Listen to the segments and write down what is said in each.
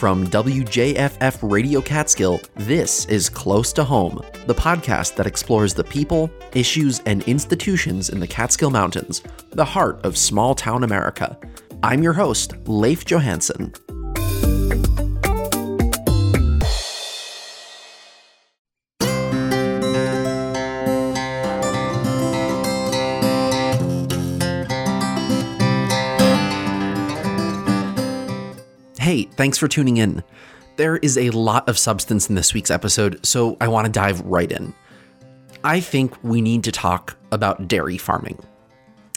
From WJFF Radio Catskill, this is Close to Home, the podcast that explores the people, issues, and institutions in the Catskill Mountains, the heart of small town America. I'm your host, Leif Johansson. Thanks for tuning in. There is a lot of substance in this week's episode, so I want to dive right in. I think we need to talk about dairy farming.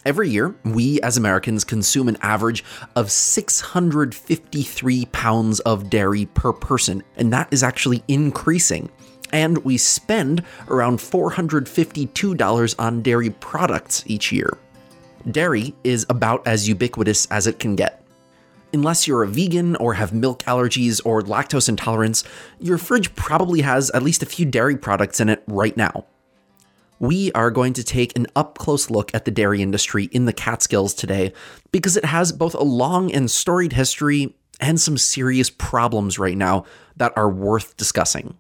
Every year, we as Americans consume an average of 653 pounds of dairy per person, and that is actually increasing. And we spend around $452 on dairy products each year. Dairy is about as ubiquitous as it can get. Unless you're a vegan or have milk allergies or lactose intolerance, your fridge probably has at least a few dairy products in it right now. We are going to take an up close look at the dairy industry in the Catskills today because it has both a long and storied history and some serious problems right now that are worth discussing.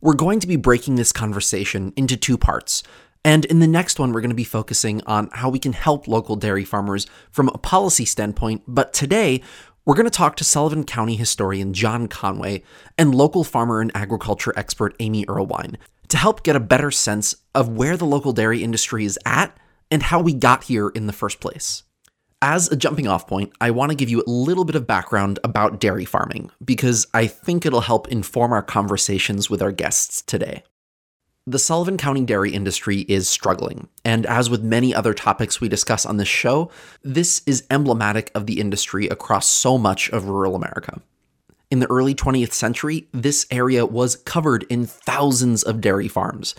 We're going to be breaking this conversation into two parts. And in the next one, we're going to be focusing on how we can help local dairy farmers from a policy standpoint. But today, we're going to talk to Sullivan County historian John Conway and local farmer and agriculture expert Amy Erlewine to help get a better sense of where the local dairy industry is at and how we got here in the first place. As a jumping off point, I want to give you a little bit of background about dairy farming because I think it'll help inform our conversations with our guests today. The Sullivan County dairy industry is struggling, and as with many other topics we discuss on this show, this is emblematic of the industry across so much of rural America. In the early 20th century, this area was covered in thousands of dairy farms.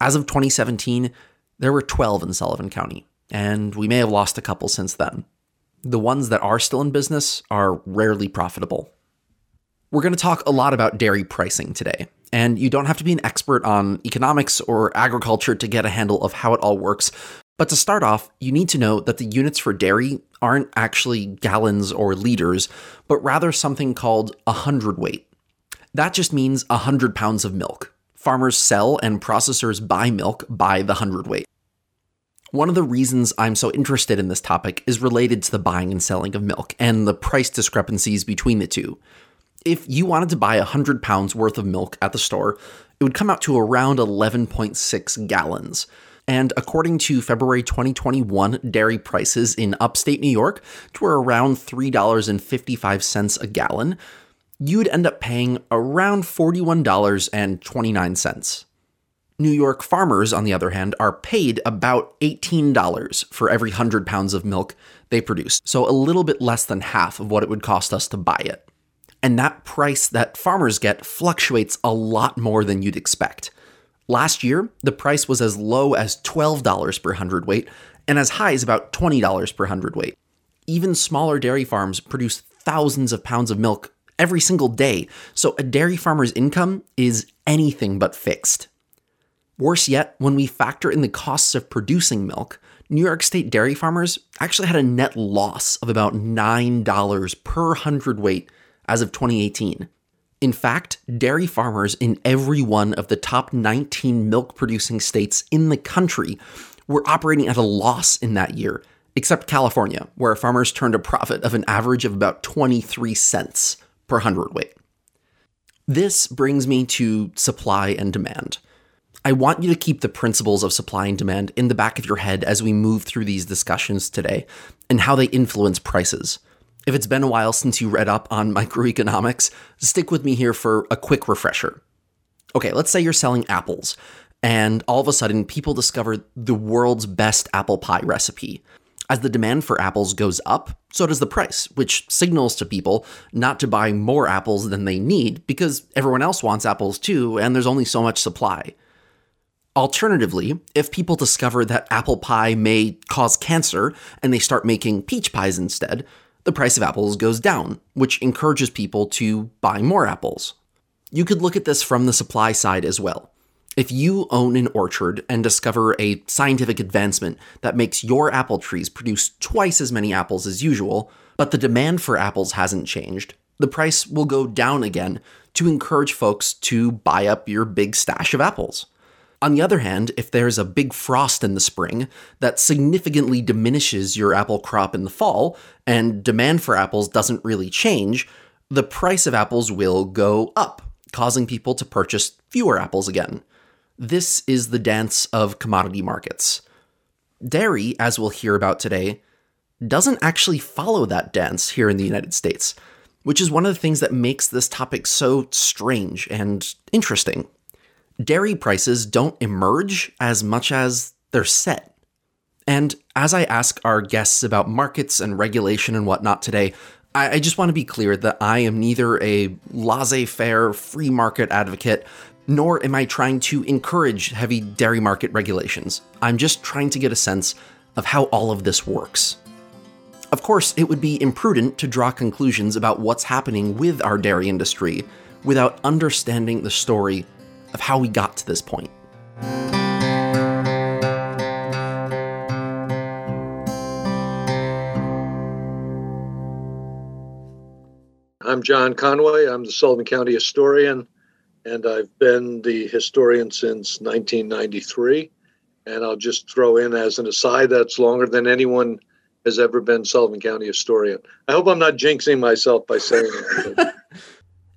As of 2017, there were 12 in Sullivan County, and we may have lost a couple since then. The ones that are still in business are rarely profitable. We're going to talk a lot about dairy pricing today, and you don't have to be an expert on economics or agriculture to get a handle of how it all works. But to start off, you need to know that the units for dairy aren't actually gallons or liters, but rather something called a hundredweight. That just means 100 pounds of milk. Farmers sell and processors buy milk by the hundredweight. One of the reasons I'm so interested in this topic is related to the buying and selling of milk and the price discrepancies between the two if you wanted to buy 100 pounds worth of milk at the store, it would come out to around 11.6 gallons. And according to February 2021 dairy prices in upstate New York, which were around $3.55 a gallon, you'd end up paying around $41.29. New York farmers, on the other hand, are paid about $18 for every 100 pounds of milk they produce, so a little bit less than half of what it would cost us to buy it and that price that farmers get fluctuates a lot more than you'd expect. Last year, the price was as low as $12 per hundredweight and as high as about $20 per hundredweight. Even smaller dairy farms produce thousands of pounds of milk every single day, so a dairy farmer's income is anything but fixed. Worse yet, when we factor in the costs of producing milk, New York State dairy farmers actually had a net loss of about $9 per hundredweight as of 2018. In fact, dairy farmers in every one of the top 19 milk producing states in the country were operating at a loss in that year, except California, where farmers turned a profit of an average of about 23 cents per hundredweight. This brings me to supply and demand. I want you to keep the principles of supply and demand in the back of your head as we move through these discussions today and how they influence prices. If it's been a while since you read up on microeconomics, stick with me here for a quick refresher. Okay, let's say you're selling apples, and all of a sudden people discover the world's best apple pie recipe. As the demand for apples goes up, so does the price, which signals to people not to buy more apples than they need because everyone else wants apples too, and there's only so much supply. Alternatively, if people discover that apple pie may cause cancer and they start making peach pies instead, the price of apples goes down, which encourages people to buy more apples. You could look at this from the supply side as well. If you own an orchard and discover a scientific advancement that makes your apple trees produce twice as many apples as usual, but the demand for apples hasn't changed, the price will go down again to encourage folks to buy up your big stash of apples. On the other hand, if there's a big frost in the spring that significantly diminishes your apple crop in the fall, and demand for apples doesn't really change, the price of apples will go up, causing people to purchase fewer apples again. This is the dance of commodity markets. Dairy, as we'll hear about today, doesn't actually follow that dance here in the United States, which is one of the things that makes this topic so strange and interesting. Dairy prices don't emerge as much as they're set. And as I ask our guests about markets and regulation and whatnot today, I, just want to be clear that I am neither a laissez faire free market advocate nor am I trying to encourage heavy dairy market regulations. I'm just trying to get a sense of how all of this works. Of course, it would be imprudent to draw conclusions about what's happening with our dairy industry without understanding the story of how we got to this point. I'm John Conway. I'm the Sullivan County historian and I've been the historian since 1993. And I'll just throw in as an aside that's longer than anyone has ever been Sullivan County historian. I hope I'm not jinxing myself by saying that.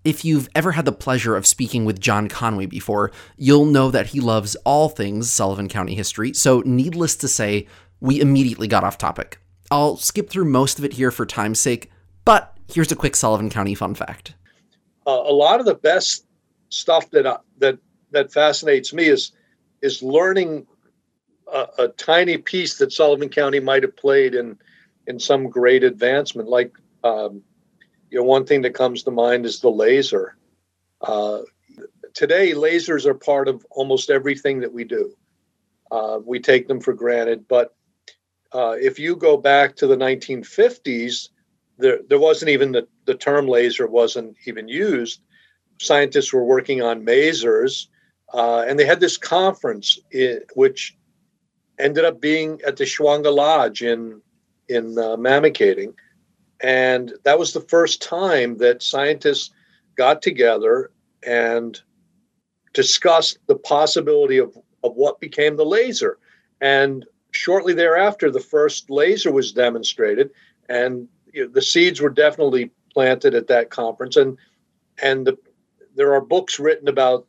if you've ever had the pleasure of speaking with John Conway before, you'll know that he loves all things Sullivan County history. So, needless to say, we immediately got off topic. I'll skip through most of it here for time's sake, but here's a quick Sullivan County fun fact. Uh, a lot of the best stuff that uh, that that fascinates me is is learning a, a, tiny piece that Sullivan County might have played in in some great advancement. Like um, you know, one thing that comes to mind is the laser. Uh, today, lasers are part of almost everything that we do. Uh, we take them for granted, but uh, if you go back to the 1950s, there there wasn't even the the term laser wasn't even used scientists were working on masers, uh, and they had this conference, in, which ended up being at the Shawanga Lodge in in uh, Mamakating, and that was the first time that scientists got together and discussed the possibility of, of what became the laser. And shortly thereafter, the first laser was demonstrated, and you know, the seeds were definitely planted at that conference. And and the there are books written about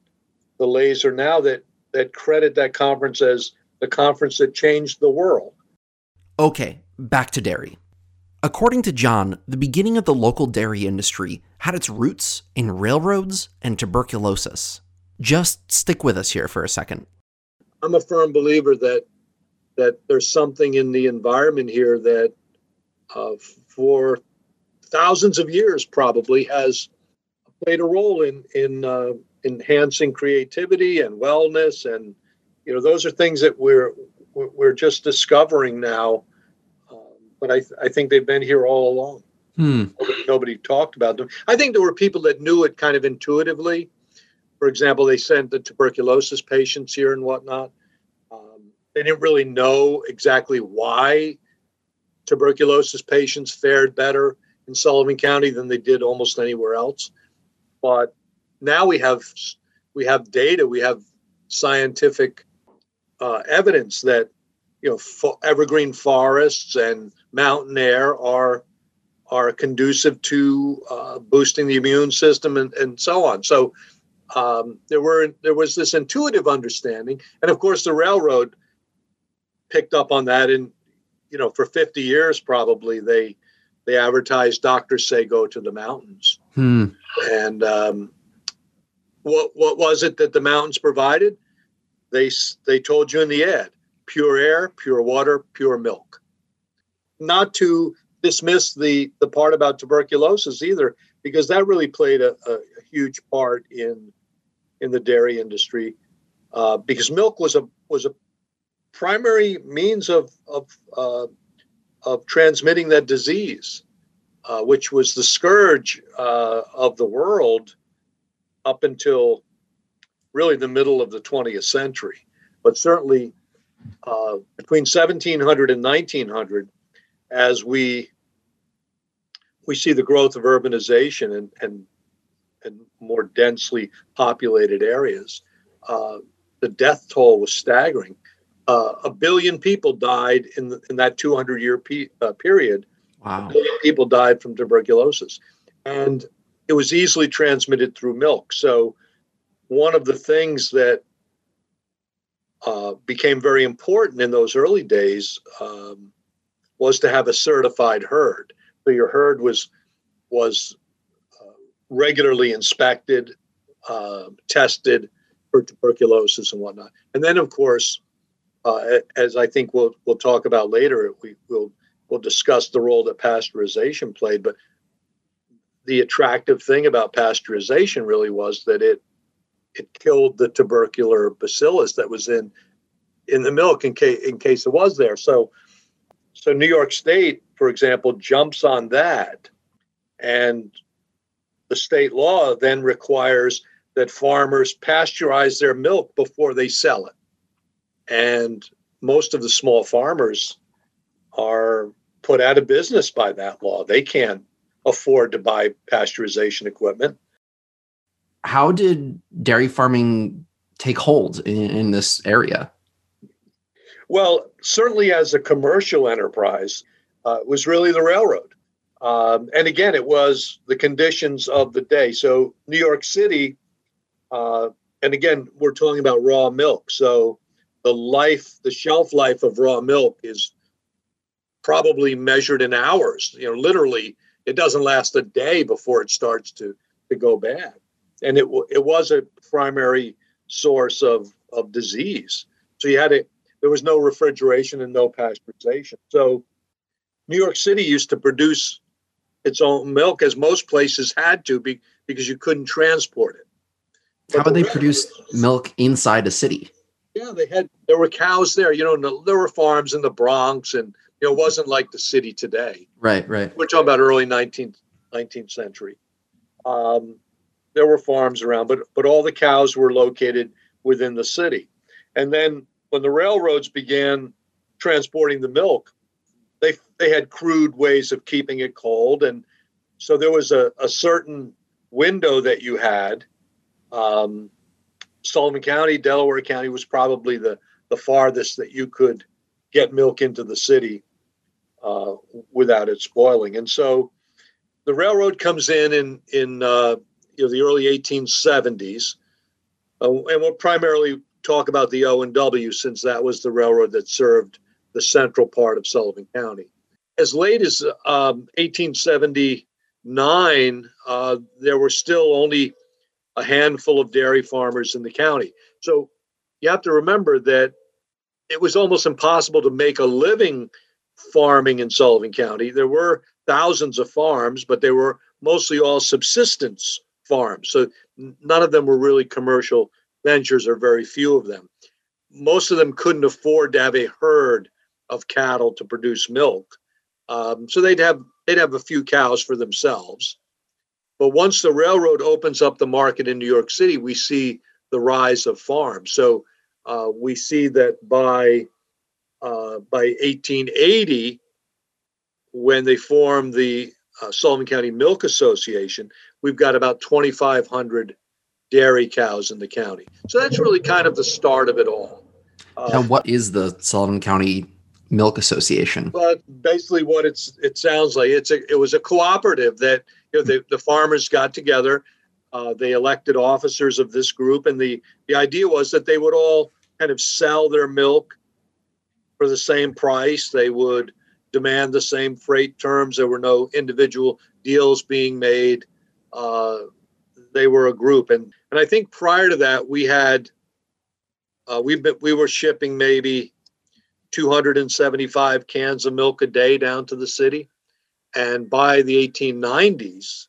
the laser now that that credit that conference as the conference that changed the world. Okay, back to dairy. According to John, the beginning of the local dairy industry had its roots in railroads and tuberculosis. Just stick with us here for a second. I'm a firm believer that that there's something in the environment here that uh, for thousands of years probably has played a role in in uh, enhancing creativity and wellness, and you know those are things that we're we're just discovering now. But I I think they've been here all along. Hmm. Nobody, nobody talked about them. I think there were people that knew it kind of intuitively. For example, they sent the tuberculosis patients here and whatnot. Um, they didn't really know exactly why tuberculosis patients fared better in Sullivan County than they did almost anywhere else but now we have we have data, we have scientific uh, evidence that you know fo- evergreen forests and mountain air are are conducive to uh, boosting the immune system and, and so on. So um, there were there was this intuitive understanding, and of course the railroad picked up on that. And you know, for 50 years probably they they advertised doctors say go to the mountains. Hmm. And um, what what was it that the mountains provided? They they told you in the ad: pure air, pure water, pure milk. Not to dismiss the the part about tuberculosis either, because that really played a, a huge part in in the dairy industry, uh, because milk was a was a primary means of of uh, of transmitting that disease uh, which was the scourge uh, of the world up until really the middle of the 20th century. But certainly uh, between 1700 and 1900, as we we see the growth of urbanization and and, and more densely populated areas. Uh, the death toll was staggering. Uh, a billion people died in the, in that 200 year pe- uh, period. Wow. people died from tuberculosis, and it was easily transmitted through milk. So, one of the things that uh, became very important in those early days um, was to have a certified herd. So your herd was was uh, regularly inspected, uh, tested for tuberculosis and whatnot. And then, of course, uh, as I think we'll we'll talk about later, we will we'll discuss the role that pasteurization played. But the attractive thing about pasteurization really was that it it killed the tubercular bacillus that was in in the milk in case in case it was there. So so New York State, for example, jumps on that, and the state law then requires that farmers pasteurize their milk before they sell it. And most of the small farmers are put out of business by that law. They can't afford to buy pasteurization equipment how did dairy farming take hold in, in this area? Well, certainly as a commercial enterprise, uh, was really the railroad. Um, and again, it was the conditions of the day. So, New York City, uh, and again, we're talking about raw milk. So, the life, the shelf life of raw milk is probably measured in hours. You know, literally, it doesn't last a day before it starts to, to go bad and it it was a primary source of of disease. So you had it. There was no refrigeration and no pasteurization. So New York City used to produce its own milk, as most places had to, be, because you couldn't transport it. But How would the they produce milk inside a city? Yeah, they had. There were cows there. You know, there were farms in the Bronx, and you know, it wasn't like the city today. Right, right. We're talking about early 19th 19th century. Um, there were farms around, but but all the cows were located within the city. And then when the railroads began transporting the milk, they they had crude ways of keeping it cold, and so there was a, a certain window that you had. Um, Sullivan County, Delaware County was probably the the farthest that you could get milk into the city uh, without it spoiling. And so the railroad comes in in in uh, you know, the early 1870s. Uh, and we'll primarily talk about the O and W since that was the railroad that served the central part of Sullivan County. As late as um, 1879, uh, there were still only a handful of dairy farmers in the county. So you have to remember that it was almost impossible to make a living farming in Sullivan County. There were thousands of farms, but they were mostly all subsistence farms. So none of them were really commercial ventures, or very few of them. Most of them couldn't afford to have a herd of cattle to produce milk, um, so they'd have they'd have a few cows for themselves. But once the railroad opens up the market in New York City, we see the rise of farms. So uh, we see that by uh, by 1880, when they formed the uh, Sullivan County Milk Association, we've got about 2,500 dairy cows in the county. So that's really kind of the start of it all. Uh, now, what is the Sullivan County Milk Association? But basically, what it's it sounds like it's a it was a cooperative that you know the, the farmers got together. Uh, they elected officers of this group, and the the idea was that they would all kind of sell their milk for the same price. They would demand the same freight terms. There were no individual deals being made. Uh, they were a group, and and I think prior to that we had uh, we we were shipping maybe 275 cans of milk a day down to the city, and by the 1890s,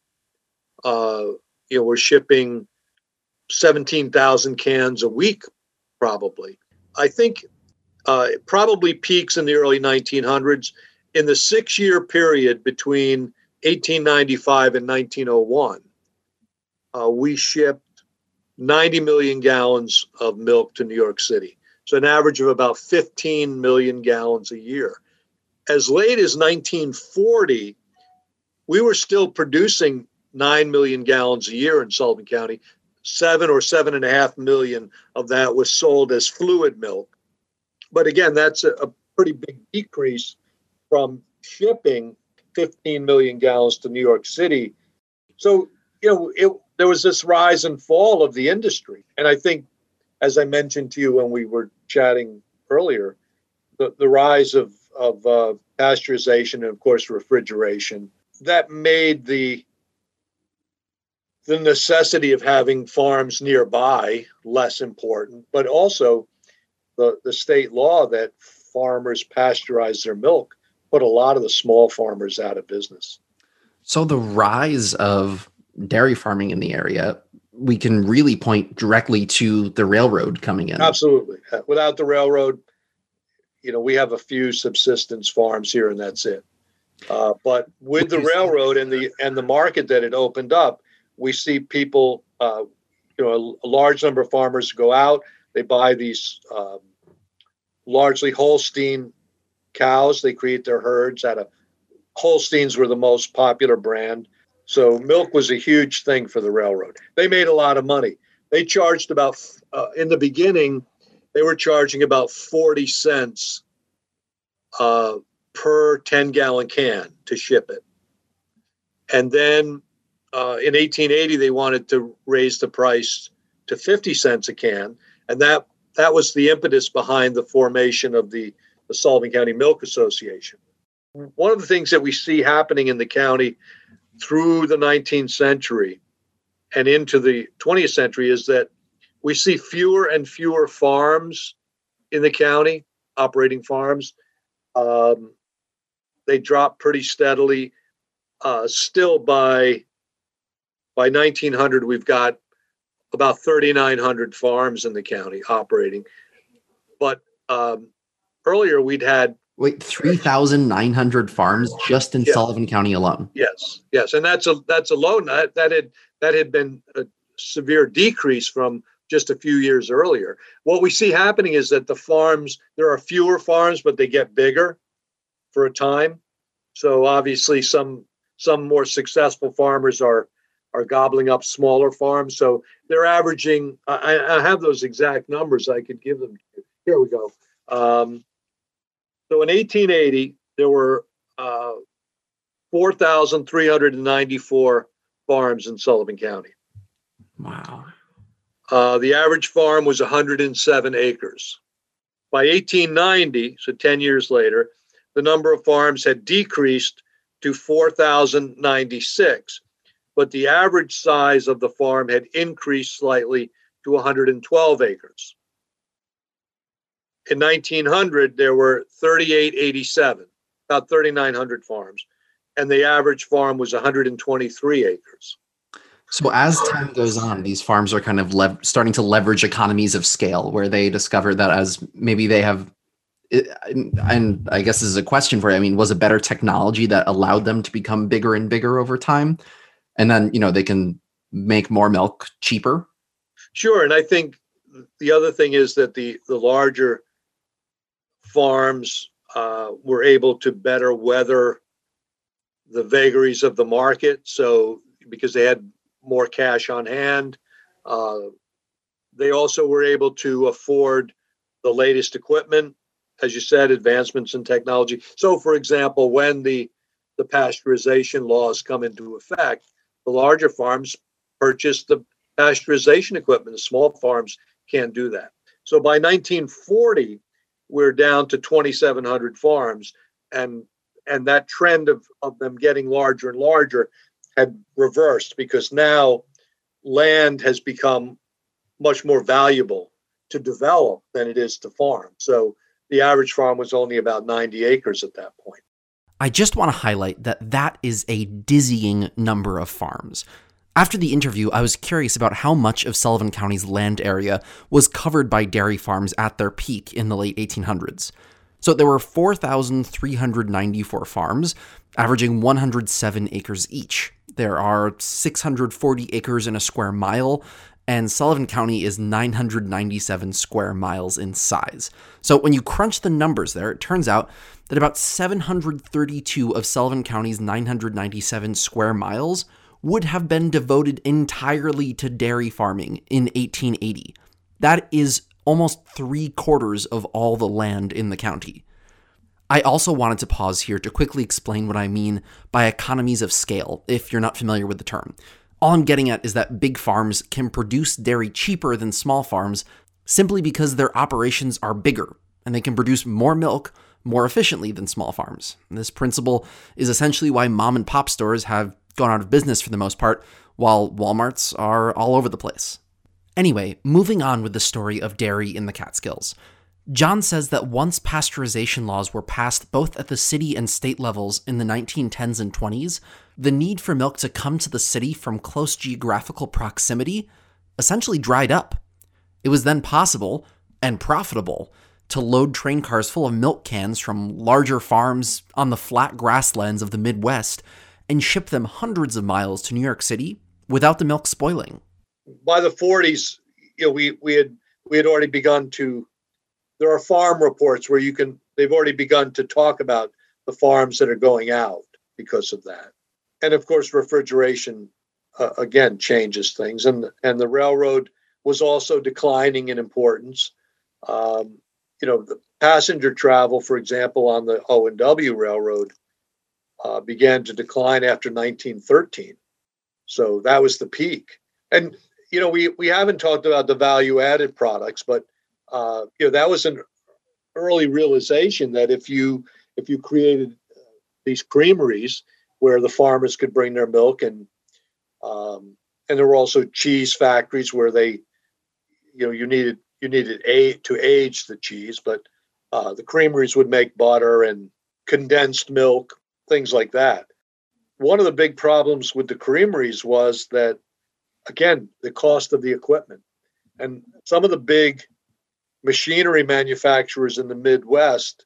uh, you know, we're shipping 17,000 cans a week, probably. I think uh, it probably peaks in the early 1900s. In the six year period between 1895 and 1901, uh, we shipped 90 million gallons of milk to New York City. So, an average of about 15 million gallons a year. As late as 1940, we were still producing 9 million gallons a year in Sullivan County. Seven or seven and a half million of that was sold as fluid milk. But again, that's a, a pretty big decrease from shipping 15 million gallons to New York City. So, you know, it, there was this rise and fall of the industry. And I think, as I mentioned to you when we were chatting earlier, the, the rise of, of uh, pasteurization and, of course, refrigeration that made the the necessity of having farms nearby less important, but also the, the state law that farmers pasteurize their milk put a lot of the small farmers out of business. So the rise of dairy farming in the area, we can really point directly to the railroad coming in. Absolutely. Without the railroad, you know, we have a few subsistence farms here and that's it. Uh, but with the railroad and the and the market that it opened up, we see people, uh, you know, a, a, large number of farmers go out. They buy these um, largely Holstein cows. They create their herds out of Holsteins were the most popular brand. So milk was a huge thing for the railroad. They made a lot of money. They charged about uh, in the beginning, they were charging about forty cents uh, per ten gallon can to ship it, and then uh, in 1880 they wanted to raise the price to 50 cents a can and that that was the impetus behind the formation of the, the sullivan county milk association one of the things that we see happening in the county through the 19th century and into the 20th century is that we see fewer and fewer farms in the county operating farms um, they drop pretty steadily uh, still by by 1900, we've got about 3,900 farms in the county operating. But um, earlier, we'd had wait 3,900 farms just in. Sullivan County alone. Yes, yes, and that's a that's a low that that had that had been a severe decrease from just a few years earlier. What we see happening is that the farms there are fewer farms, but they get bigger for a time. So obviously, some some more successful farmers are are gobbling up smaller farms. So they're averaging, I, I have those exact numbers. I could give them. Here we go. Um, so in 1880, there were uh, 4,394 farms in Sullivan County. Wow. Uh, the average farm was 107 acres. By 1890, so 10 years later, the number of farms had decreased to 4,096 but the average size of the farm had increased slightly to 112 acres. In 1900, there were 3887, about 3,900 farms, and the average farm was 123 acres. So as time goes on, these farms are kind of lev- starting to leverage economies of scale, where they discover that as maybe they have, and I guess this is a question for you. I mean, was a better technology that allowed them to become bigger and bigger over time, and then you know they can make more milk cheaper sure and i think the other thing is that the the larger farms uh, were able to better weather the vagaries of the market so because they had more cash on hand uh, they also were able to afford the latest equipment as you said advancements in technology so for example when the the pasteurization laws come into effect the larger farms purchase the pasteurization equipment. The small farms can't do that. So by 1940, we're down to 2,700 farms, and and that trend of, of them getting larger and larger had reversed because now land has become much more valuable to develop than it is to farm. So the average farm was only about 90 acres at that point. I just want to highlight that that is a dizzying number of farms. After the interview, I was curious about how much of Sullivan County's land area was covered by dairy farms at their peak in the late 1800s. So there were 4,394 farms, averaging 107 acres each. There are 640 acres in a square mile, and Sullivan County is 997 square miles in size. So when you crunch the numbers there, it turns out that about 732 of Sullivan County's 997 square miles would have been devoted entirely to dairy farming in 1880. That is almost three quarters of all the land in the county. I also wanted to pause here to quickly explain what I mean by economies of scale, if you're not familiar with the term. All I'm getting at is that big farms can produce dairy cheaper than small farms simply because their operations are bigger and they can produce more milk more efficiently than small farms. This principle is essentially why mom and pop stores have gone out of business for the most part, while Walmarts are all over the place. Anyway, moving on with the story of dairy in the Catskills. John says that once pasteurization laws were passed both at the city and state levels in the 1910s and 20s, the need for milk to come to the city from close geographical proximity essentially dried up. It was then possible and profitable to load train cars full of milk cans from larger farms on the flat grasslands of the Midwest and ship them hundreds of miles to New York City without the milk spoiling. By the 40s, you know, we we had we had already begun to there are farm reports where you can they've already begun to talk about the farms that are going out because of that. And of course refrigeration uh, again changes things. And and the railroad was also declining in importance. Um, you know the passenger travel for example on the o&w railroad uh, began to decline after 1913 so that was the peak. And you know we we haven't talked about the value added products but uh, you know that was an early realization that if you if you created uh, these creameries where the farmers could bring their milk and um, and there were also cheese factories where they you know you needed you needed a to age the cheese but uh, the creameries would make butter and condensed milk things like that one of the big problems with the creameries was that again the cost of the equipment and some of the big machinery manufacturers in the Midwest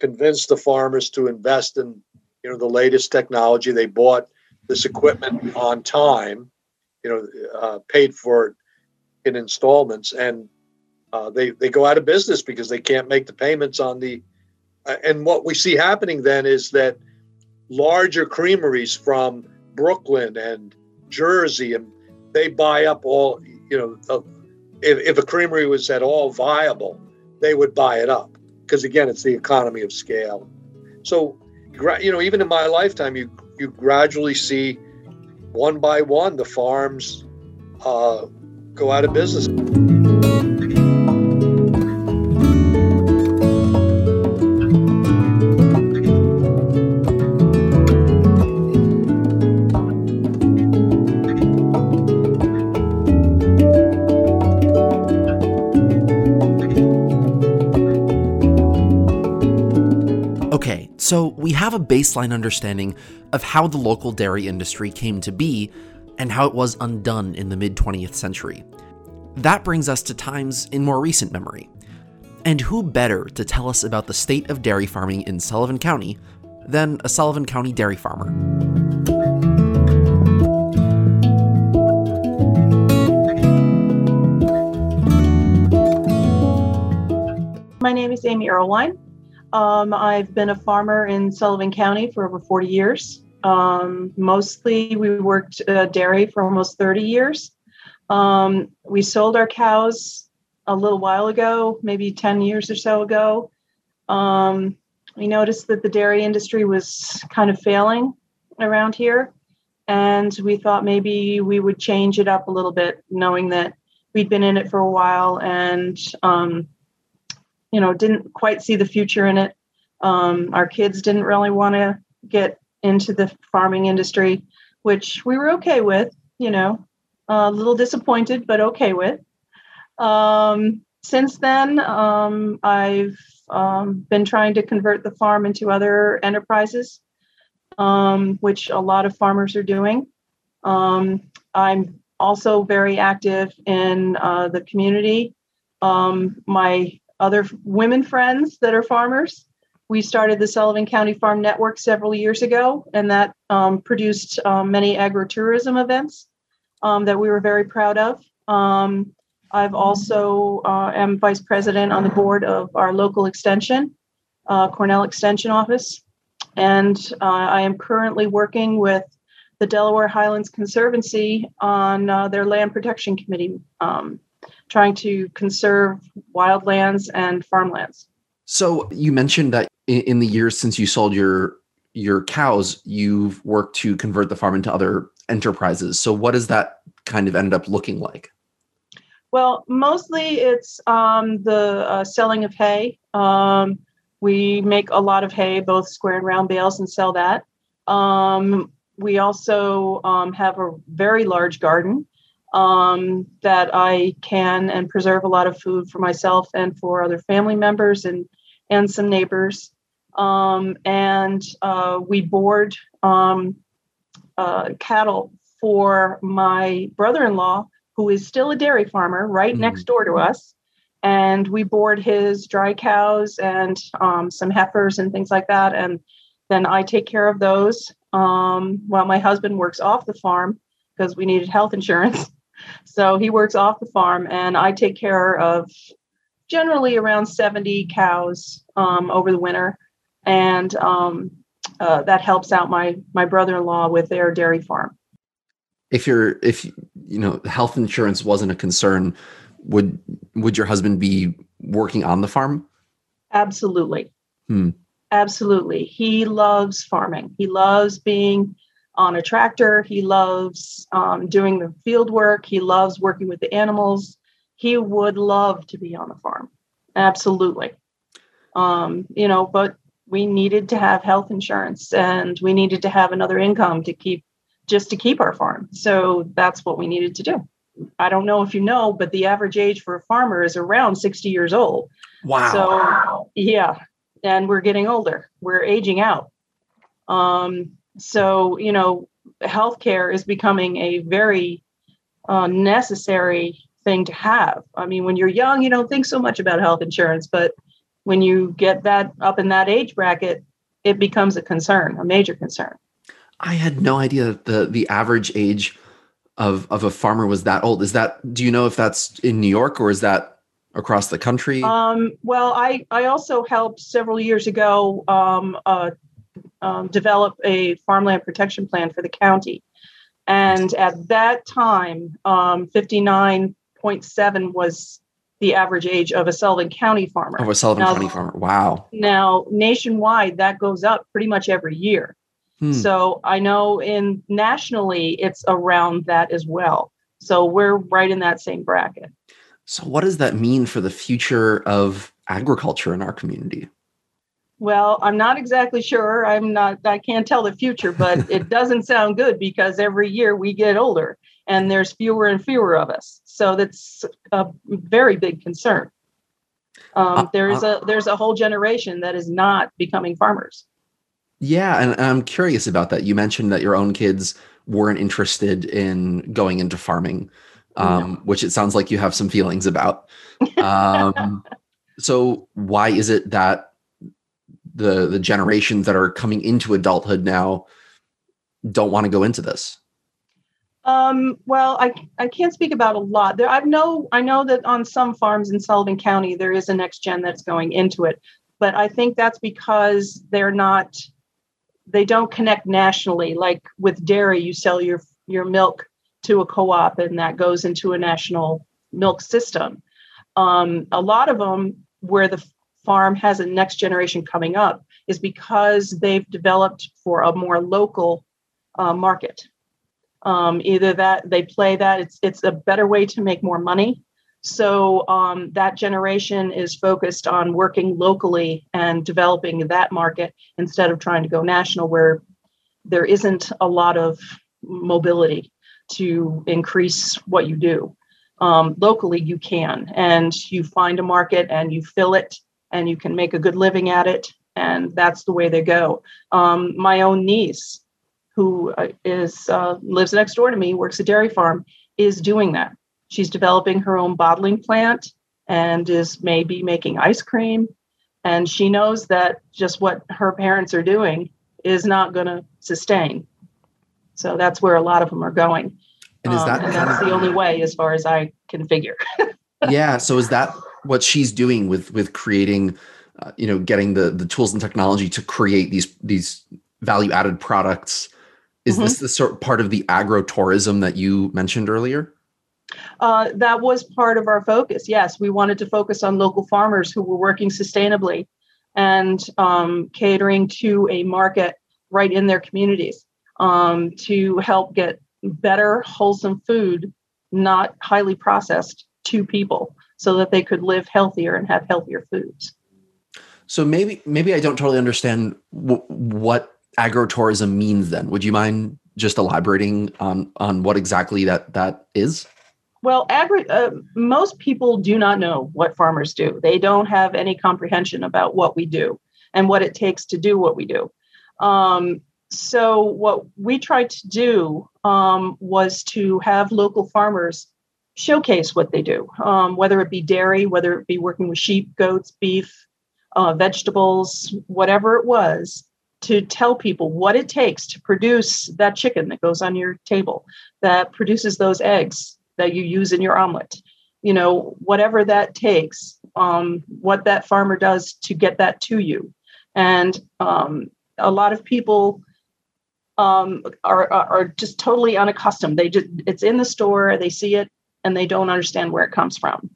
convinced the farmers to invest in you know the latest technology. They bought this equipment on time, you know, uh, paid for it in installments, and uh, they they go out of business because they can't make the payments on the. Uh, and what we see happening then is that larger creameries from Brooklyn and Jersey, and they buy up all you know if, if a creamery was at all viable, they would buy it up because again, it's the economy of scale. So, you know, even in my lifetime, you you gradually see one by one the farms uh, go out of business. Have a baseline understanding of how the local dairy industry came to be and how it was undone in the mid 20th century. That brings us to times in more recent memory. And who better to tell us about the state of dairy farming in Sullivan County than a Sullivan County dairy farmer? My name is Amy Earlwine. Um, I've been a farmer in Sullivan County for over 40 years. Um, mostly, we worked uh, dairy for almost 30 years. Um, we sold our cows a little while ago, maybe 10 years or so ago. Um, we noticed that the dairy industry was kind of failing around here. And we thought maybe we would change it up a little bit, knowing that we'd been in it for a while and um, you know didn't quite see the future in it. Um, our kids didn't really want to get into the farming industry which we were okay with you know a little disappointed but okay with. Um, since then um, i've um, been trying to convert the farm into other enterprises um, which a lot of farmers are doing. Um, i'm also very active in uh, the community. My other women friends that are farmers. We started the Sullivan County Farm Network several years ago, and that um, produced um, many agritourism events um, that we were very proud of. Um, I've also uh, am vice president on the board of our local extension, uh, Cornell Extension Office, and uh, I am currently working with the Delaware Highlands Conservancy on uh, their land protection committee, um, trying to conserve wildlands and farmlands. So you mentioned that in, the years since you sold your your cows, you've worked to convert the farm into other enterprises. So what does that kind of end up looking like? Well, mostly it's um, the uh, selling of hay. Um, we make a lot of hay, both square and round bales, and sell that. Um, we also um, have a very large garden um, that I can and preserve a lot of food for myself and for other family members and and some neighbors. Um, and uh, we board um, uh, cattle for my brother-in-law, who is still a dairy farmer, right mm next door to us. And we board his dry cows and um, some heifers and things like that. And then I take care of those um, while my husband works off the farm because we needed health insurance. So he works off the farm, and I take care of generally around 70 cows um, over the winter. And um, uh, that helps out my my brother-in-law with their dairy farm. If you're if you know health insurance wasn't a concern, would would your husband be working on the farm? Absolutely. Hmm. Absolutely. He loves farming. He loves being on a tractor. He loves um, doing the field work. He loves working with the animals. He would love to be on a farm. Absolutely. Um, you know, but we needed to have health insurance and we needed to have another income to keep just to keep our farm. So that's what we needed to do. I don't know if you know, but the average age for a farmer is around 60 years old. Wow. So, yeah, and we're getting older. We're aging out. Um, so, you know, healthcare is becoming a very uh, necessary thing to have. I mean, when you're young, you don't think so much about health insurance, but when you get that up in that age bracket, it becomes a concern, a major concern. I had no idea that the the average age of of a farmer was that old. Is that do you know if that's in New York or is that across the country? Um, well, I, I also helped several years ago um, uh, um, develop a farmland protection plan for the county. And at that time, um, 59.7 was the average age of a Sullivan County farmer. Of a Sullivan now, County farmer. Wow. Now, nationwide, that goes up pretty much every year. Hmm. So I know in nationally, it's around that as well. So we're right in that same bracket. So, what does that mean for the future of agriculture in our community? Well, I'm not exactly sure. I'm not, I can't tell the future, but it doesn't sound good because every year we get older and there's fewer and fewer of us. So that's a very big concern. Um, uh, there's uh, a there's a whole generation that is not becoming farmers. Yeah, and I'm curious about that. You mentioned that your own kids weren't interested in going into farming um, no. which it sounds like you have some feelings about. Um, so why is it that the the generations that are coming into adulthood now don't want to go into this? Um, well, I, I can't speak about a lot. There, I know I know that on some farms in Sullivan County there is a next gen that's going into it, but I think that's because they're not they don't connect nationally. Like with dairy, you sell your your milk to a co-op and that goes into a national milk system. Um, a lot of them where the farm has a next generation coming up is because they've developed for a more local uh, market. Um, either that they play that it's it's a better way to make more money. So um, that generation is focused on working locally and developing that market instead of trying to go national, where there isn't a lot of mobility to increase what you do. Um, locally, you can, and you find a market and you fill it, and you can make a good living at it, and that's the way they go. Um, my own niece, who uh, uh, lives next door to me, works a dairy farm, is doing that. She's developing her own bottling plant and is maybe making ice cream. And she knows that just what her parents are doing is not going to sustain. So that's where a lot of them are going. And is that um, and that's of, the only way, as far as I can figure. yeah. So is that what she's doing with with creating, uh, you know, getting the the tools and technology to create these these value added products? Is mm-hmm. this the sort part of the agro tourism that you mentioned earlier? Uh, that was part of our focus. Yes, we wanted to focus on local farmers who were working sustainably and um, catering to a market right in their communities um, to help get better, wholesome food, not highly processed, to people so that they could live healthier and have healthier foods. So maybe maybe I don't totally understand w- what agrotourism means. Then, would you mind just elaborating on on what exactly that that is? Well, agri- uh, most people do not know what farmers do. They don't have any comprehension about what we do and what it takes to do what we do. Um, so, what we tried to do um, was to have local farmers showcase what they do, um, whether it be dairy, whether it be working with sheep, goats, beef, uh, vegetables, whatever it was, to tell people what it takes to produce that chicken that goes on your table, that produces those eggs that you use in your omelet. You know, whatever that takes, um, what that farmer does to get that to you. And um, a lot of people um, are, are just totally unaccustomed. They just, it's in the store, they see it, and they don't understand where it comes from.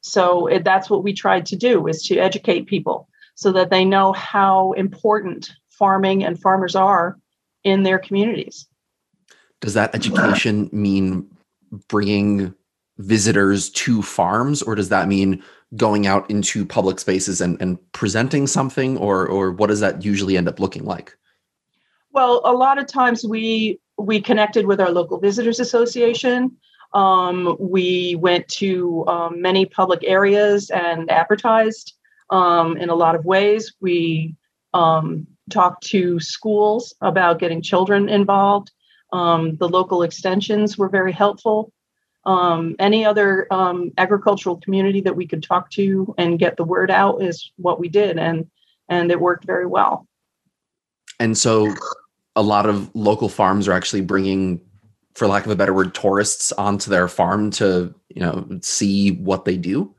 So it, that's what we tried to do is to educate people so that they know how important farming and farmers are in their communities. Does that education mean bringing visitors to farms or does that mean going out into public spaces and, and presenting something or or what does that usually end up looking like well a lot of times we we connected with our local visitors association um, we went to um, many public areas and advertised um, in a lot of ways we um, talked to schools about getting children involved um, the local extensions were very helpful. Um, any other agricultural community that we could talk to and get the word out is what we did, and and it worked very well. And so, a lot of local farms are actually bringing, for lack of a better word, tourists onto their farm to you know see what they do.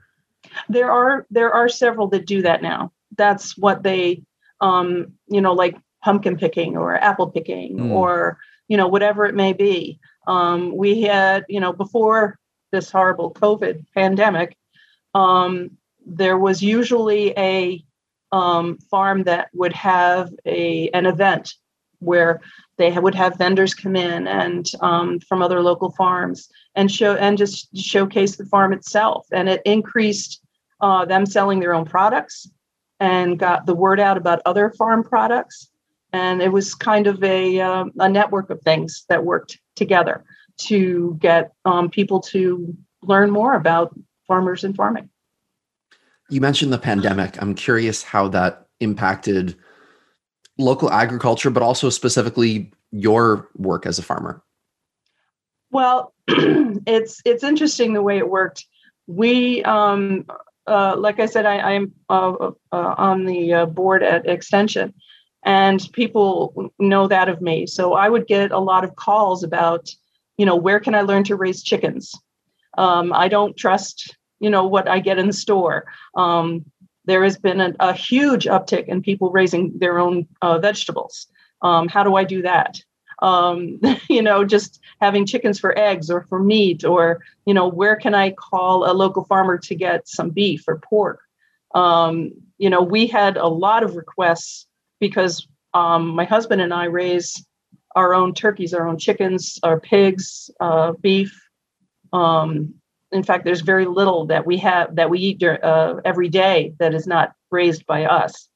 There are there are several that do that now. That's what they, um, you know, like pumpkin picking or apple picking mm. or you know, whatever it may be. Um, we had, you know, before this horrible COVID pandemic, um, there was usually a um, farm that would have a an event where they would have vendors come in and um, from other local farms and show and just showcase the farm itself, and it increased uh, them selling their own products and got the word out about other farm products and it was kind of a, um, a network of things that worked together to get um, people to learn more about farmers and farming. You mentioned the pandemic. I'm curious how that impacted local agriculture, but also specifically your work as a farmer. Well, it's it's interesting the way it worked. We, um, uh, like I said, I, am uh, uh, on the uh, board at Extension, and people know that of me so i would get a lot of calls about you know where can i learn to raise chickens um, i don't trust you know what i get in the store um, there has been a, a, huge uptick in people raising their own uh, vegetables. Um, how do i do that? Um, you know just having chickens for eggs or for meat or you know where can i call a local farmer to get some beef or pork? Um, you know we had a lot of requests because um, my husband and I raise our own turkeys, our own chickens, our pigs, uh, beef. Um, in fact, there's very little that we have that we eat uh, every day that is not raised by us.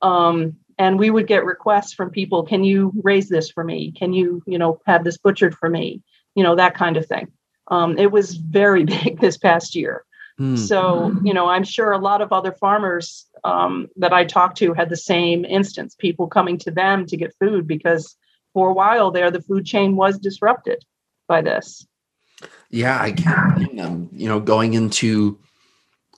Um, and we would get requests from people, "Can you raise this for me? Can you, you know, have this butchered for me? You know, that kind of thing." Um, it was very big this past year. Mm. So, you know, I'm sure a lot of other farmers um, that I talked to had the same instance people coming to them to get food because for a while there, the food chain was disrupted by this. Yeah, I can. Um, you know, going into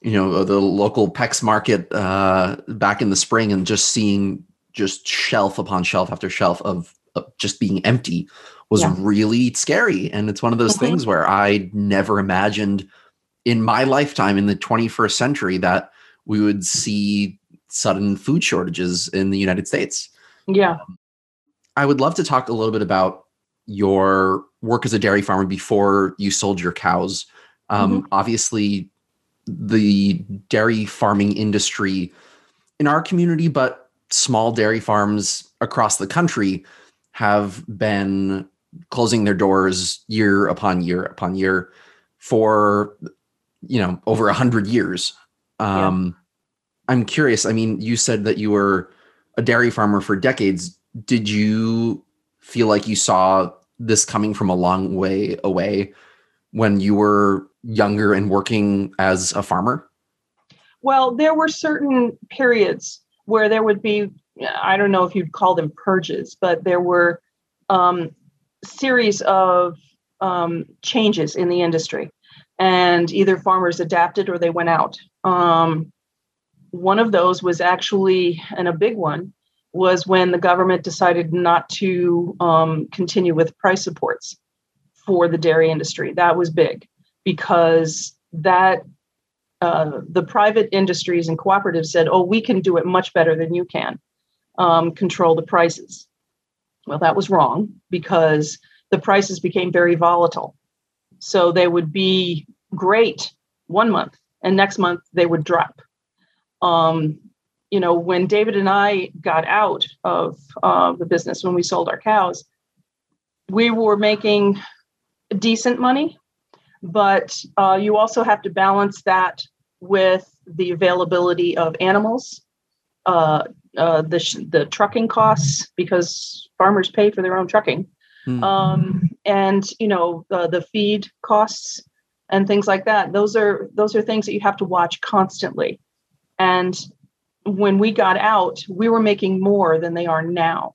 you know the local Peck's market uh, back in the spring and just seeing just shelf upon shelf after shelf of, of just being empty was Yeah. really scary. And it's one of those Mhm. things where I never imagined in my lifetime in the 21st century that we would see sudden food shortages in the United States. Yeah. I would love to talk a little bit about your work as a dairy farmer before you sold your cows. Um, Obviously, the dairy farming industry in our community, but small dairy farms across the country have been closing their doors year upon year upon year for you know over a hundred years. Yeah. Um, I'm curious. I mean, you said that you were a dairy farmer for decades. Did you feel like you saw this coming from a long way away when you were younger and working as a farmer? Well, there were certain periods where there would be, I don't know if you'd call them purges, but there were um, series of um, changes in the industry. And either farmers adapted or they went out. Um, one of those was actually, and a big one, was when the government decided not to um, continue with price supports for the dairy industry. That was big because that uh, the private industries and cooperatives said, "Oh, we can do it much better than you can. Um, control the prices." Well, that was wrong because the prices became very volatile. So they would be great one month, and next month they would drop. Um, you know, when David and I got out of uh, the business when we sold our cows, we were making decent money, but uh, you also have to balance that with the availability of animals, uh, uh, the sh- the trucking costs because farmers pay for their own trucking, Hmm. um, and you know uh, the feed costs and things like that. Those are those are things that you have to watch constantly. And when we got out, we were making more than they are now.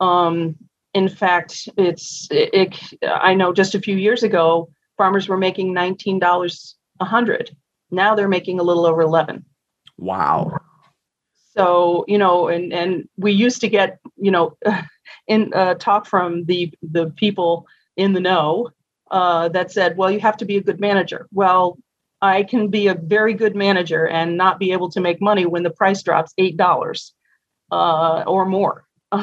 Um, in fact, it's it, it, I know just a few years ago, farmers were making nineteen dollars a hundred. Now they're making a little over eleven. wow. So you know, and and we used to get you know, in uh, talk from the the people in the know uh, that said, well, you have to be a good manager. Well, I can be a very good manager and not be able to make money when the price drops eight dollars uh, or more.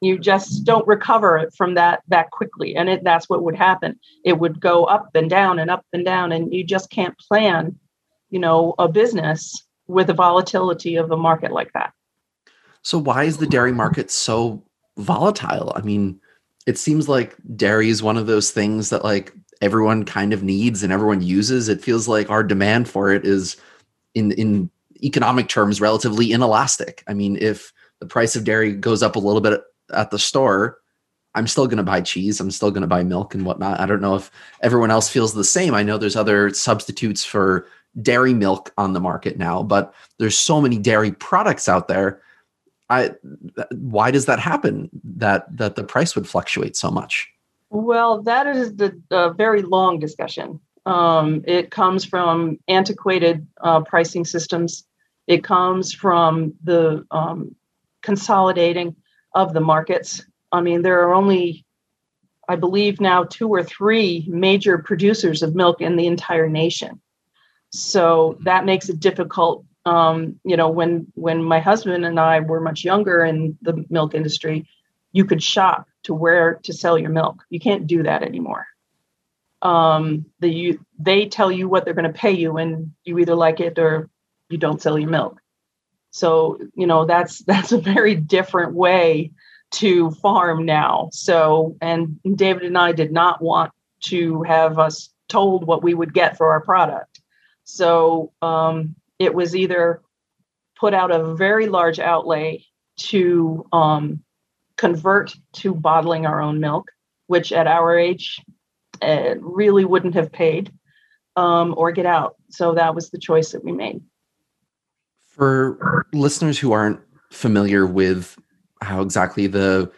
you just don't recover from that that quickly, and it, that's what would happen. It would go up and down and up and down, and you just can't plan, you know, a business with the volatility of a market like that. So why is the dairy market so volatile? I mean, it seems like dairy is one of those things that like everyone kind of needs and everyone uses. It feels like our demand for it is in in economic terms relatively inelastic. I mean, if the price of dairy goes up a little bit at the store, I'm still going to buy cheese. I'm still going to buy milk and whatnot. I don't know if everyone else feels the same. I know there's other substitutes for dairy milk on the market now, but there's so many dairy products out there. I why does that happen? That that the price would fluctuate so much? Well, that is the a very long discussion. Um, it comes from antiquated uh, pricing systems. It comes from the um, consolidating of the markets. I mean, there are only, I believe, now two or three major producers of milk in the entire nation. So that makes it difficult. Um, you know, when when my husband and I were much younger in the milk industry, you could shop to where to sell your milk. You can't do that anymore. Um, the you they tell you what they're going to pay you, and you either like it or you don't sell your milk. So you know that's that's a very different way to farm now. So and David and I did not want to have us told what we would get for our product. So um, it was either put out a very large outlay to um, convert to bottling our own milk, which at our age uh, really wouldn't have paid, um, or get out. So that was the choice that we made. For listeners who aren't familiar with how exactly the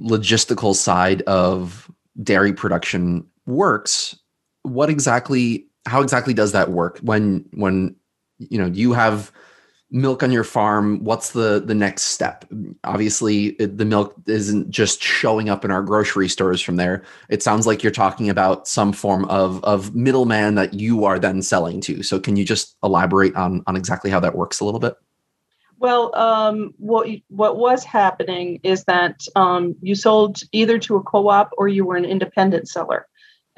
logistical side of dairy production works, what exactly how exactly does that work when when you know you have milk on your farm what's the the next step? Obviously the milk isn't just showing up in our grocery stores from there. It sounds like you're talking about some form of of middleman that you are then selling to. So can you just elaborate on on exactly how that works a little bit? Well um, what what was happening is that um, you sold either to a co-op or you were an independent seller.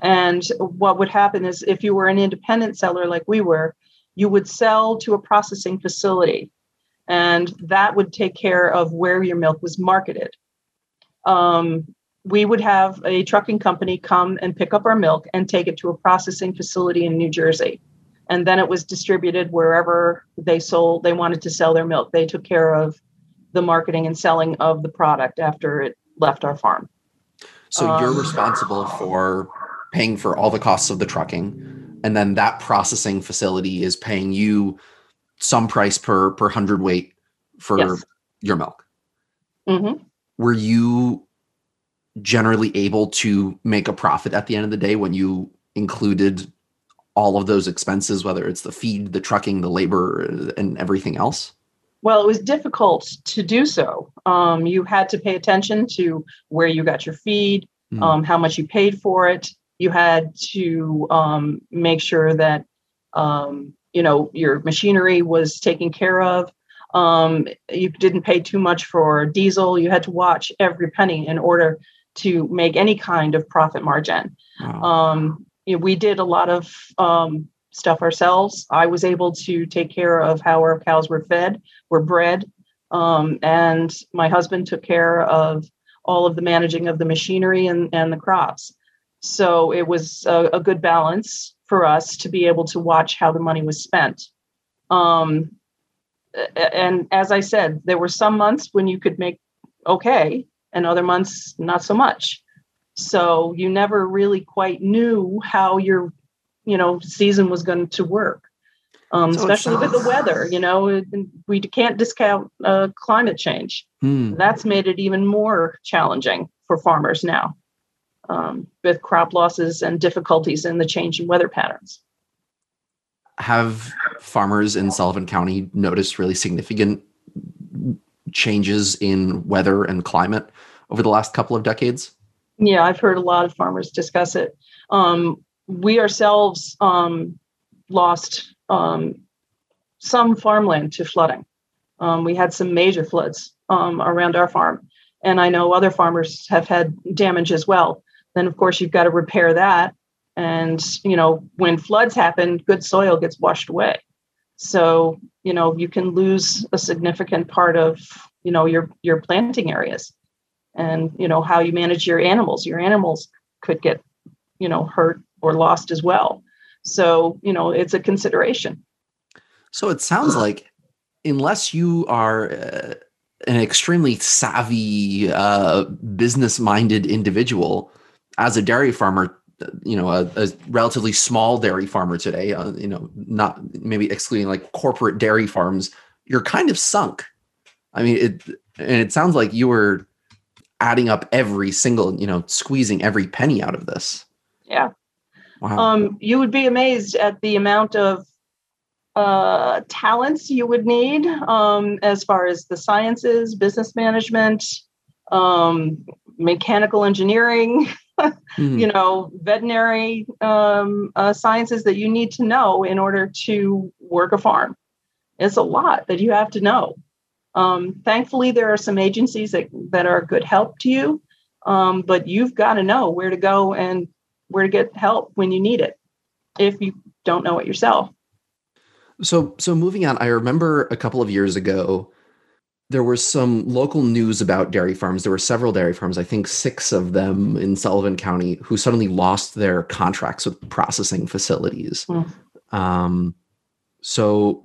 And what would happen is if you were an independent seller like we were you would sell to a processing facility, and that would take care of where your milk was marketed. Um, we would have a trucking company come and pick up our milk and take it to a processing facility in New Jersey. And then it was distributed wherever they sold, they wanted to sell their milk. They took care of the marketing and selling of the product after it left our farm. So um, you're responsible for paying for all the costs of the trucking and then that processing facility is paying you some price per per hundredweight for yes. your milk. Mm-hmm. Were you generally able to make a profit at the end of the day when you included all of those expenses, whether it's the feed, the trucking, the labor, and everything else? Well, it was difficult to do so. Um, you had to pay attention to where you got your feed, mm. um, how much you paid for it, you had to um, make sure that um, you know your machinery was taken care of. Um, you didn't pay too much for diesel. You had to watch every penny in order to make any kind of profit margin. Wow. Um, you know, we did a lot of um, stuff ourselves. I was able to take care of how our cows were fed were bred um, and my husband took care of all of the managing of the machinery and, and the crops so it was a, a, good balance for us to be able to watch how the money was spent. Um, and as I said, there were some months when you could make okay, and other months not so much. So you never really quite knew how your, you know, season was going to work. Um, so especially with the weather, you know, we can't discount uh, climate change. Hmm. That's made it even more challenging for farmers now um, with crop losses and difficulties in the change in weather patterns. Have farmers in Sullivan County noticed really significant changes in weather and climate over the last couple of decades? Yeah, I've heard a lot of farmers discuss it. Um, we ourselves um, lost um, some farmland to flooding. Um, we had some major floods um, around our farm, and I know other farmers have had damage as well then of course you've got to repair that. And you know when floods happen good soil gets washed away. So you know you can lose a significant part of you know your your planting areas. And you know how you manage your animals. Your animals could get you know hurt or lost as well. So you know it's a consideration. So it sounds like unless you are uh, an extremely savvy uh, business minded individual as a dairy farmer, you know, a, a relatively small dairy farmer today, uh, you know, not maybe excluding like corporate dairy farms, you're kind of sunk. I mean, it and it sounds like you were adding up every single, you know, squeezing every penny out of this. Yeah. Wow. Um, you would be amazed at the amount of uh, talents you would need um, as far as the sciences, business management, um, mechanical engineering, mm-hmm. you know, veterinary um, uh, sciences that you need to know in order to work a farm. It's a lot that you have to know. Um, thankfully, there are some agencies that, that are good help to you, um, but you've got to know where to go and where to get help when you need it if you don't know it yourself. So, so moving on, I remember a couple of years ago, there was some local news about dairy farms. There were several dairy farms, I think six of them in Sullivan County, who suddenly lost their contracts with processing facilities. Mm. Um, so,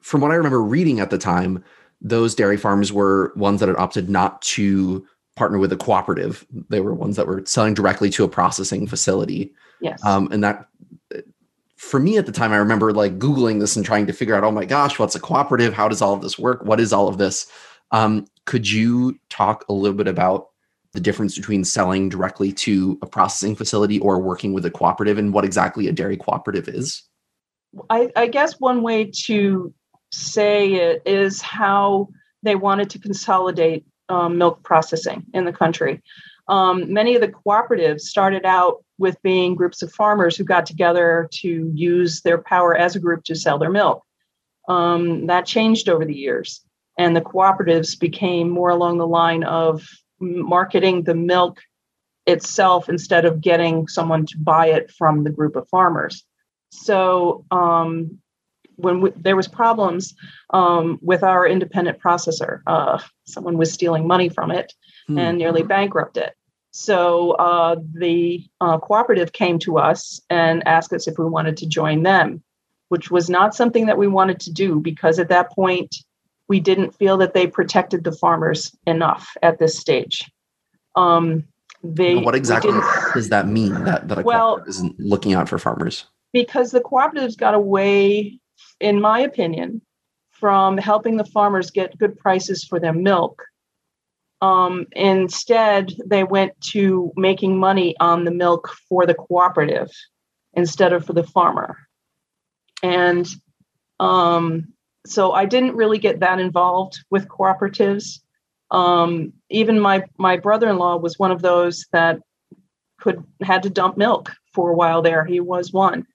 from what I remember reading at the time, those dairy farms were ones that had opted not to partner with a cooperative. They were ones that were selling directly to a processing facility. Yes. Um, and that for me at the time, I remember like Googling this and trying to figure out, oh my gosh, what's a cooperative? How does all of this work? What is all of this? Um, could you talk a little bit about the difference between selling directly to a processing facility or working with a cooperative and what exactly a dairy cooperative is? I, I guess one way to say it is how they wanted to consolidate um, milk processing in the country. Um, many of the cooperatives started out with being groups of farmers who got together to use their power as a group to sell their milk. Um, that changed over the years, and the cooperatives became more along the line of marketing the milk itself instead of getting someone to buy it from the group of farmers. So um, when we, there was problems um, with our independent processor, uh, someone was stealing money from it hmm. and nearly bankrupted. So uh, the uh, cooperative came to us and asked us if we wanted to join them, which was not something that we wanted to do because at that point we didn't feel that they protected the farmers enough at this stage. Um, they what exactly does that mean that, that a well, cooperative isn't looking out for farmers? Because the cooperatives got away, in my opinion, from helping the farmers get good prices for their milk um, instead, they went to making money on the milk for the cooperative instead of for the farmer. And um, so I didn't really get that involved with cooperatives. Um, even my my brother-in-law was one of those that could had to dump milk for a while there. He was one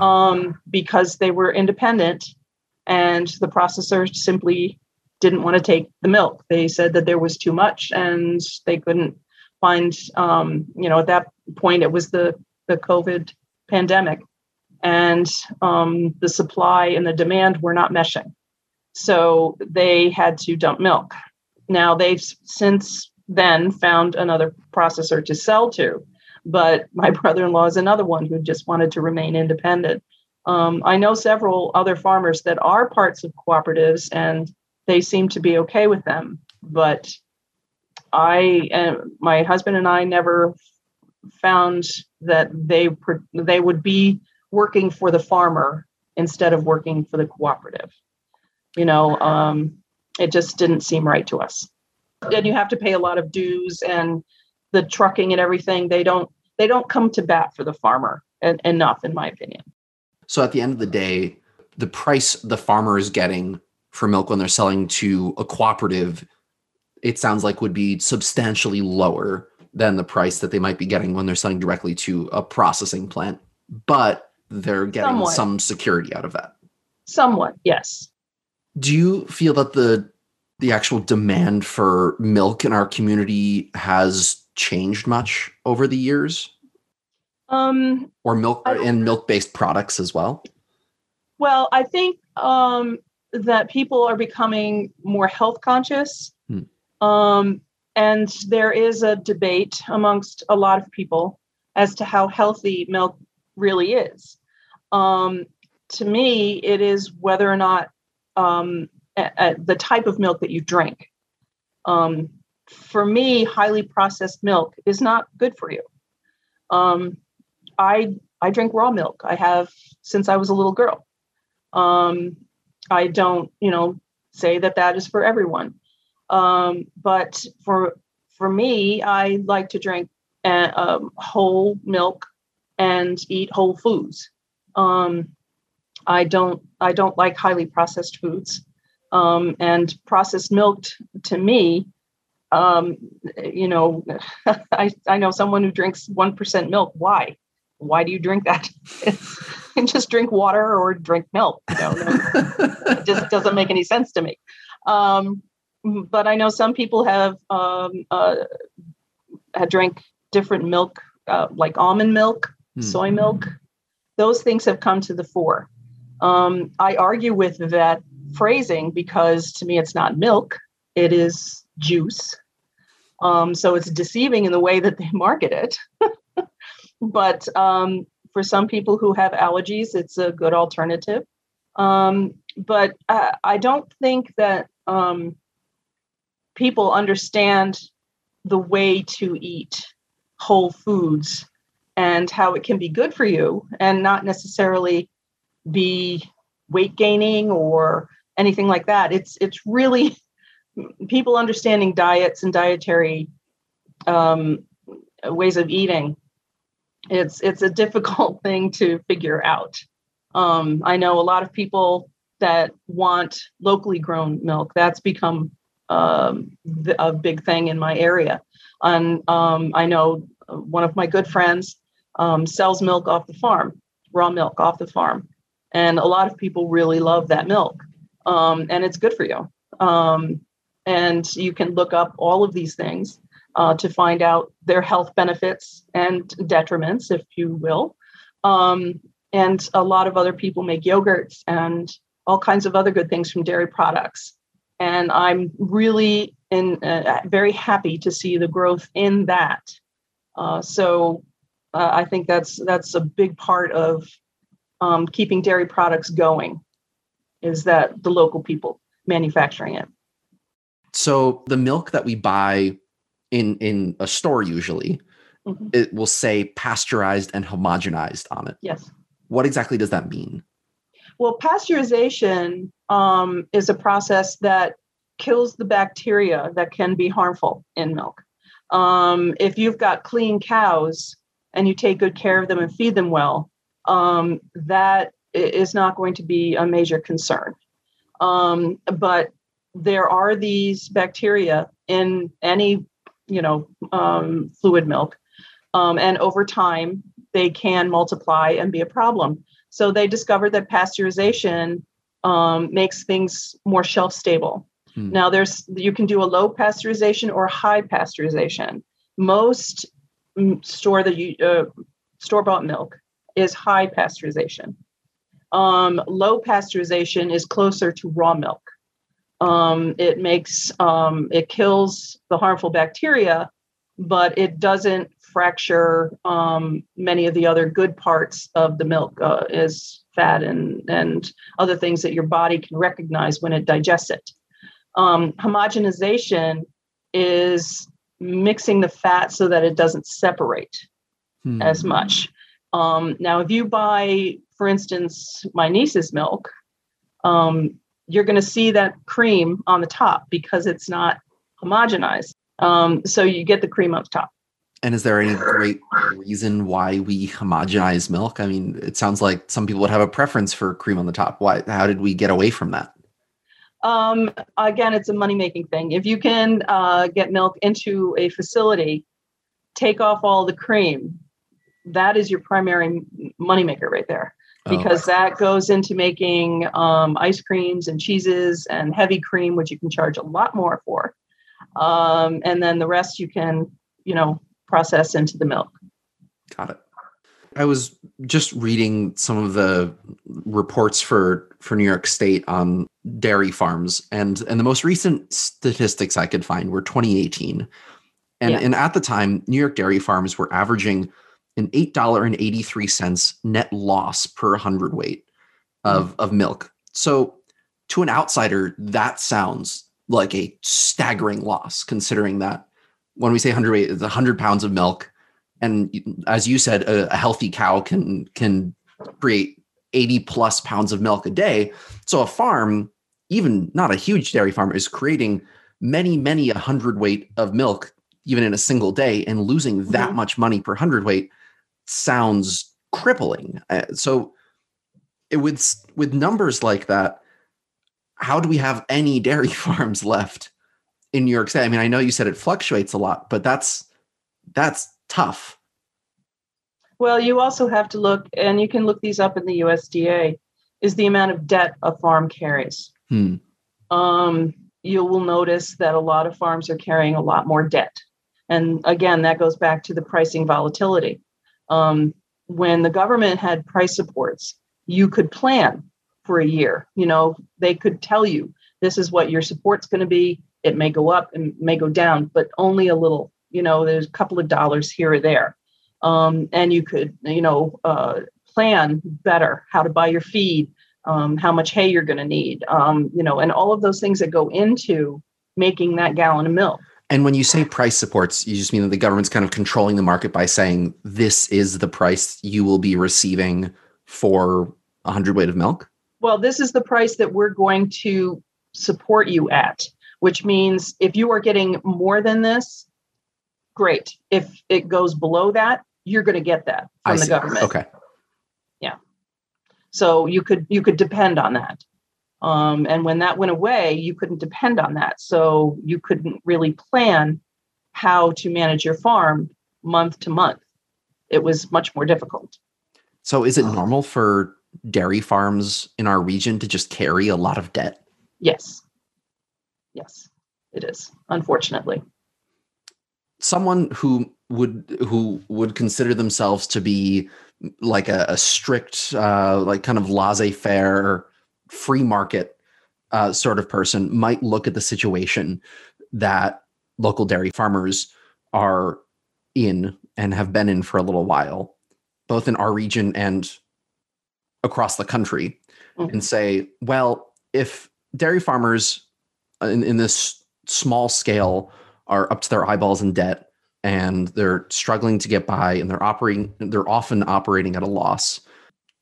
um, because they were independent, and the processor simply didn't want to take the milk. They said that there was too much and they couldn't find, um, you know, at that point it was the, the COVID pandemic and um, the supply and the demand were not meshing. So they had to dump milk. Now they've since then found another processor to sell to, but my brother in law is another one who just wanted to remain independent. Um, I know several other farmers that are parts of cooperatives and they seem to be okay with them. But I and my husband and I never found that they they would be working for the farmer instead of working for the cooperative. You know, um, it just didn't seem right to us. And you have to pay a lot of dues and the trucking and everything. They don't they don't come to bat for the farmer en- enough, in my opinion. So at the end of the day, the price the farmer is getting for milk when they're selling to a cooperative, it sounds like would be substantially lower than the price that they might be getting when they're selling directly to a processing plant. But they're getting Somewhat. some security out of that. Somewhat, yes. Do you feel that the the actual demand for milk in our community has changed much over the years? Um, or milk I, and milk based products as well? Well, I think um, that people are becoming more health conscious. Hmm. Um, and there is a debate amongst a lot of people as to how healthy milk really is. Um, to me, it is whether or not um, a, a, the type of milk that you drink. Um, for me, highly processed milk is not good for you. Um, I I drink raw milk. I have since I was a little girl. I don't, you know, say that that is for everyone. Um, but for for me, I like to drink uh, um, whole milk and eat whole foods. Um, I don't I don't like highly processed foods. Um, and processed milk to me, um, you know, I, I know someone who drinks 1% milk. Why? Why do you drink that? and just drink water or drink milk. You know, it just doesn't make any sense to me. Um, but I know some people have um, uh, had drank different milk, uh, like almond milk, hmm. soy milk. Those things have come to the fore. Um, I argue with that phrasing because to me it's not milk; it is juice. Um, so it's deceiving in the way that they market it. but um, for some people who have allergies, it's a good alternative. Um, but I, I, don't think that um, people understand the way to eat whole foods and how it can be good for you and not necessarily be weight gaining or anything like that. It's it's really people understanding diets and dietary um, ways of eating it's it's a difficult thing to figure out. Um, I know a lot of people that want locally grown milk. That's become um, a big thing in my area. And um, I know one of my good friends um, sells milk off the farm, raw milk off the farm. And a lot of people really love that milk. Um, and it's good for you. Um, and you can look up all of these things uh, to find out their health benefits and detriments, if you will. Um, and a lot of other people make yogurts and all kinds of other good things from dairy products. And I'm really in, uh, very happy to see the growth in that. Uh, so uh, I think that's that's a big part of um, keeping dairy products going, is that the local people manufacturing it. So the milk that we buy in in a store usually, mm-hmm. it will say pasteurized and homogenized on it. Yes. What exactly does that mean? Well, pasteurization um, is a process that kills the bacteria that can be harmful in milk. Um, if you've got clean cows and you take good care of them and feed them well, um, that is not going to be a major concern. Um, but there are these bacteria in any, you know, um, fluid milk, um, and over time they can multiply and be a problem. So they discovered that pasteurization um, makes things more shelf stable. Hmm. Now there's you can do a low pasteurization or high pasteurization. Most mm, store the uh, store bought milk is high pasteurization. Um, low pasteurization is closer to raw milk. Um, it makes um, it kills the harmful bacteria, but it doesn't fracture um, many of the other good parts of the milk uh, as fat and, and other things that your body can recognize when it digests it. Um, homogenization is mixing the fat so that it doesn't separate hmm. as much. Um, now, if you buy, for instance, my niece's milk, um, you're going to see that cream on the top because it's not homogenized. Um, so you get the cream on top. And is there any great reason why we homogenize milk? I mean, it sounds like some people would have a preference for cream on the top. Why? How did we get away from that? Um, again, it's a money making thing. If you can uh, get milk into a facility, take off all the cream. That is your primary moneymaker right there. Because oh. that goes into making um, ice creams and cheeses and heavy cream, which you can charge a lot more for. Um, and then the rest you can, you know, process into the milk. Got it. I was just reading some of the reports for for New York State on dairy farms, and and the most recent statistics I could find were 2018, and yeah. and at the time, New York dairy farms were averaging an eight dollar and eighty three cents net loss per hundredweight of mm. of milk. So to an outsider, that sounds like a staggering loss, considering that when we say 100 weight, it's 100 pounds of milk. And as you said, a, a healthy cow can can create 80 plus pounds of milk a day. So a farm, even not a huge dairy farm, is creating many, many a hundred weight of milk even in a single day, and losing that mm-hmm. much money per hundred weight sounds crippling. Uh, so it, with with numbers like that, how do we have any dairy farms left in New York State? I mean, I know you said it fluctuates a lot, but that's that's tough. Well, you also have to look, and you can look these up in the USDA, is the amount of debt a farm carries. Hmm. Um, you will notice that a lot of farms are carrying a lot more debt. And again, that goes back to the pricing volatility. Um, when the government had price supports, you could plan for a year. You know, they could tell you this is what your support's going to be it may go up and may go down, but only a little. You know, there's a couple of dollars here or there, um, and you could, you know, uh, plan better how to buy your feed, um, how much hay you're going to need, um, you know, and all of those things that go into making that gallon of milk. And when you say price supports, you just mean that the government's kind of controlling the market by saying this is the price you will be receiving for a hundred weight of milk. Well, this is the price that we're going to support you at which means if you are getting more than this, great. If it goes below that, you're going to get that from the government. Okay. Yeah. So you could you could depend on that. Um, and when that went away, you couldn't depend on that. So you couldn't really plan how to manage your farm month to month. It was much more difficult. So is it normal for dairy farms in our region to just carry a lot of debt? Yes. Yes, it is, unfortunately. Someone who would who would consider themselves to be like a, a strict uh, like kind of laissez-faire free market uh, sort of person might look at the situation that local dairy farmers are in and have been in for a little while, both in our region and across the country, mm-hmm. and say, well, if dairy farmers in, in this small scale are up to their eyeballs in debt and they're struggling to get by and they're operating they're often operating at a loss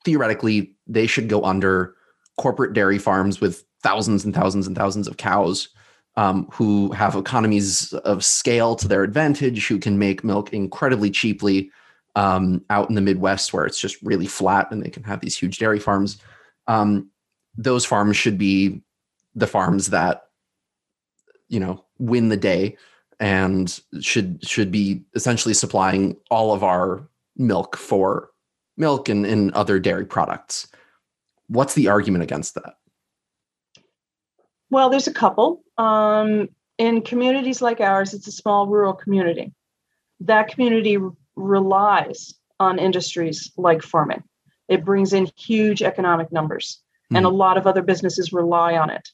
theoretically they should go under corporate dairy farms with thousands and thousands and thousands of cows um, who have economies of scale to their advantage who can make milk incredibly cheaply um, out in the midwest where it's just really flat and they can have these huge dairy farms um, those farms should be the farms that you know win the day and should should be essentially supplying all of our milk for milk and, and other dairy products. What's the argument against that? Well, there's a couple. Um, in communities like ours, it's a small rural community. That community r- relies on industries like farming. It brings in huge economic numbers, mm. and a lot of other businesses rely on it.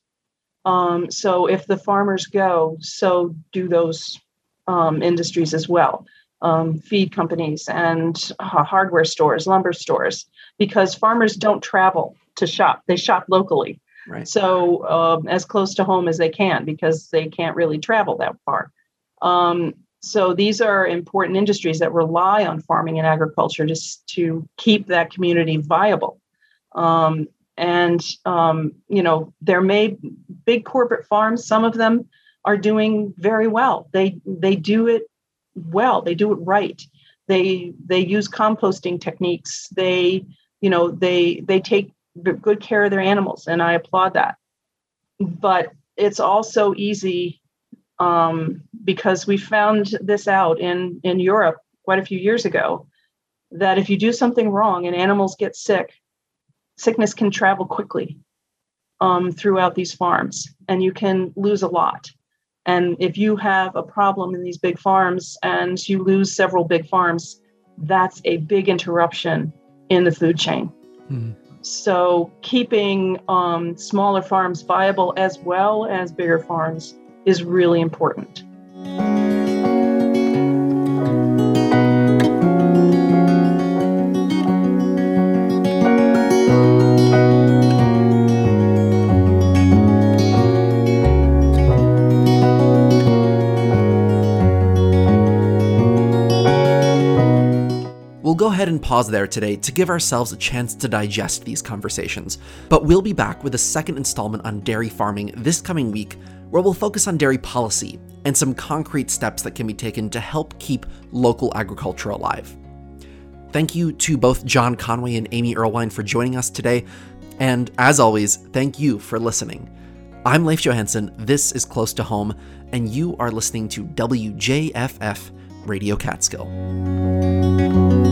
Um, so if the farmers go, so do those um, industries as well. Um, feed companies and uh, hardware stores, lumber stores, because farmers don't travel to shop; they shop locally. Right. So um, as close to home as they can, because they can't really travel that far. Um, so these are important industries that rely on farming and agriculture just to keep that community viable. Um, and um, you know there may big corporate farms some of them are doing very well they they do it well they do it right they they use composting techniques they you know they they take good care of their animals and i applaud that but it's also easy um, because we found this out in in europe quite a few years ago that if you do something wrong and animals get sick sickness can travel quickly um, throughout these farms and you can lose a lot. And if you have a problem in these big farms and you lose several big farms, that's a big interruption in the food chain. Mm-hmm. So, keeping um, smaller farms viable as well as bigger farms is really important. Pause there today to give ourselves a chance to digest these conversations. But we'll be back with a second installment on dairy farming this coming week, where we'll focus on dairy policy and some concrete steps that can be taken to help keep local agriculture alive. Thank you to both John Conway and Amy Erlewine for joining us today. And as always, thank you for listening. I'm Leif Johansson, this is Close to Home, and you are listening to WJFF Radio Catskill.